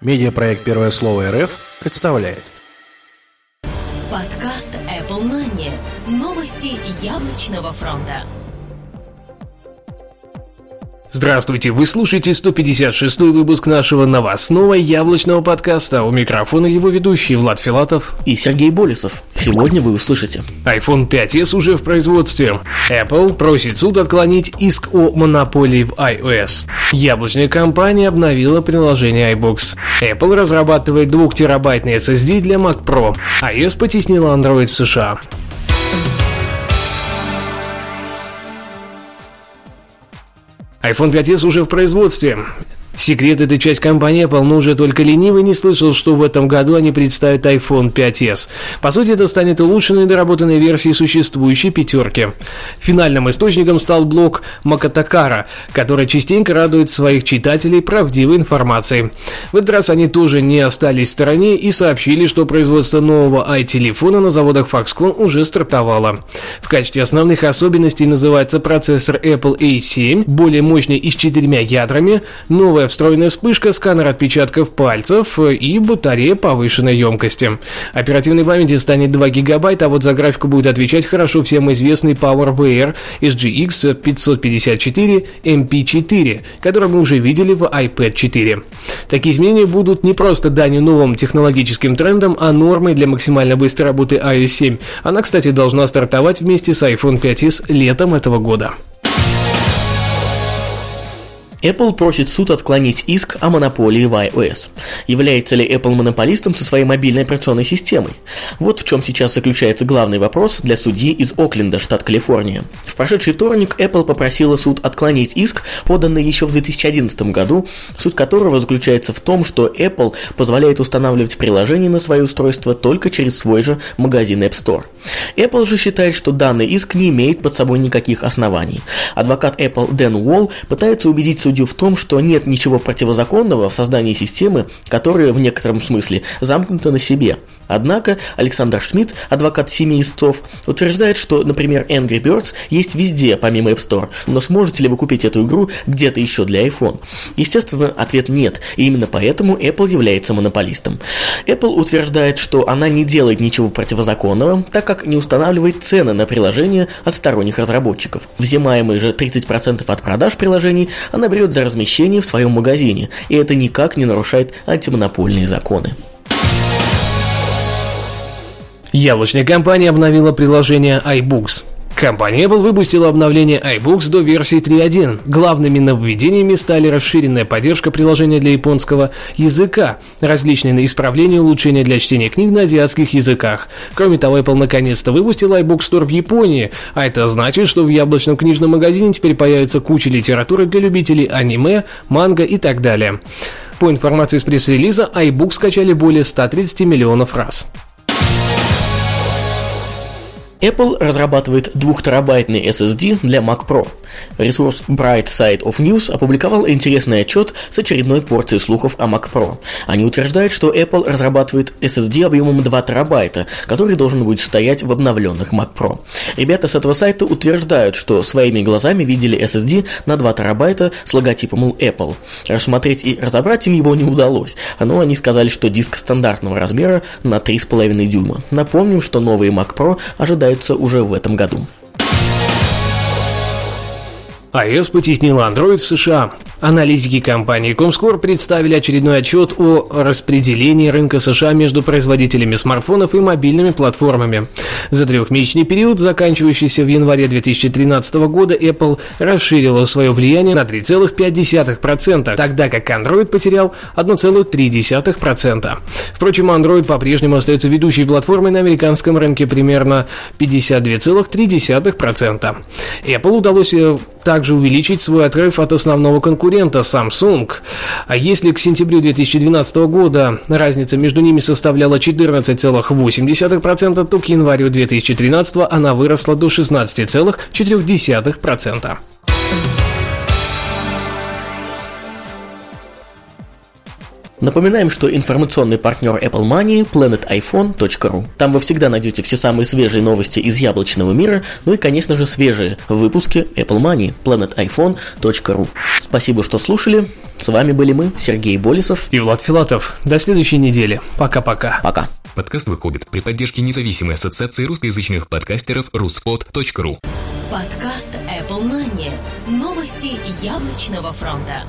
Медиапроект «Первое слово РФ» представляет. Подкаст Apple Money. Новости яблочного фронта. Здравствуйте, вы слушаете 156 выпуск нашего новостного яблочного подкаста. У микрофона его ведущие Влад Филатов и Сергей Болесов. Сегодня вы услышите. iPhone 5s уже в производстве. Apple просит суд отклонить иск о монополии в iOS. Яблочная компания обновила приложение iBox. Apple разрабатывает 2-терабайтный SSD для Mac Pro. iOS потеснила Android в США. iPhone 5s уже в производстве. Секрет этой часть компании Apple, но уже только ленивый не слышал, что в этом году они представят iPhone 5s. По сути, это станет улучшенной и доработанной версией существующей пятерки. Финальным источником стал блог Макатакара, который частенько радует своих читателей правдивой информацией. В этот раз они тоже не остались в стороне и сообщили, что производство нового i-телефона на заводах Foxconn уже стартовало. В качестве основных особенностей называется процессор Apple A7, более мощный и с четырьмя ядрами, новая встроенная вспышка, сканер отпечатков пальцев и батарея повышенной емкости. Оперативной памяти станет 2 гигабайта, а вот за графику будет отвечать хорошо всем известный PowerVR SGX 554 MP4, который мы уже видели в iPad 4. Такие изменения будут не просто данью новым технологическим трендам, а нормой для максимально быстрой работы iOS 7. Она, кстати, должна стартовать вместе с iPhone 5s летом этого года. Apple просит суд отклонить иск о монополии в iOS. Является ли Apple монополистом со своей мобильной операционной системой? Вот в чем сейчас заключается главный вопрос для судьи из Окленда, штат Калифорния. В прошедший вторник Apple попросила суд отклонить иск, поданный еще в 2011 году, суть которого заключается в том, что Apple позволяет устанавливать приложения на свое устройство только через свой же магазин App Store. Apple же считает, что данный иск не имеет под собой никаких оснований. Адвокат Apple Дэн Уолл пытается убедить судью в том, что нет ничего противозаконного в создании системы, которая в некотором смысле замкнута на себе. Однако Александр Шмидт, адвокат семи истцов, утверждает, что, например, Angry Birds есть везде, помимо App Store, но сможете ли вы купить эту игру где-то еще для iPhone? Естественно, ответ нет, и именно поэтому Apple является монополистом. Apple утверждает, что она не делает ничего противозаконного, так как не устанавливает цены на приложения от сторонних разработчиков. Взимаемые же 30% от продаж приложений она берет за размещение в своем магазине, и это никак не нарушает антимонопольные законы. Яблочная компания обновила приложение iBooks. Компания Apple выпустила обновление iBooks до версии 3.1. Главными нововведениями стали расширенная поддержка приложения для японского языка, различные исправления и улучшения для чтения книг на азиатских языках. Кроме того, Apple наконец-то выпустила iBook Store в Японии, а это значит, что в яблочном книжном магазине теперь появится куча литературы для любителей аниме, манго и так далее. По информации из пресс-релиза, iBook скачали более 130 миллионов раз. Apple разрабатывает 2-терабайтный SSD для Mac Pro. Ресурс Bright Side of News опубликовал интересный отчет с очередной порцией слухов о Mac Pro. Они утверждают, что Apple разрабатывает SSD объемом 2 терабайта, который должен будет стоять в обновленных Mac Pro. Ребята с этого сайта утверждают, что своими глазами видели SSD на 2 терабайта с логотипом Apple. Рассмотреть и разобрать им его не удалось, но они сказали, что диск стандартного размера на 3,5 дюйма. Напомним, что новые Mac Pro ожидают ожидается уже в этом году iOS потеснила Android в США. Аналитики компании Comscore представили очередной отчет о распределении рынка США между производителями смартфонов и мобильными платформами. За трехмесячный период, заканчивающийся в январе 2013 года, Apple расширила свое влияние на 3,5%, тогда как Android потерял 1,3%. Впрочем, Android по-прежнему остается ведущей платформой на американском рынке примерно 52,3%. Apple удалось э, также увеличить свой отрыв от основного конкурента Samsung. А если к сентябрю 2012 года разница между ними составляла 14,8%, то к январю 2013 она выросла до 16,4%. Напоминаем, что информационный партнер Apple Money – planetiphone.ru. Там вы всегда найдете все самые свежие новости из яблочного мира, ну и, конечно же, свежие выпуски Apple Money – planetiphone.ru. Спасибо, что слушали. С вами были мы, Сергей Болесов и Влад Филатов. До следующей недели. Пока-пока. Пока. Подкаст выходит при поддержке независимой ассоциации русскоязычных подкастеров ruspod.ru. Подкаст Apple Money. Новости яблочного фронта.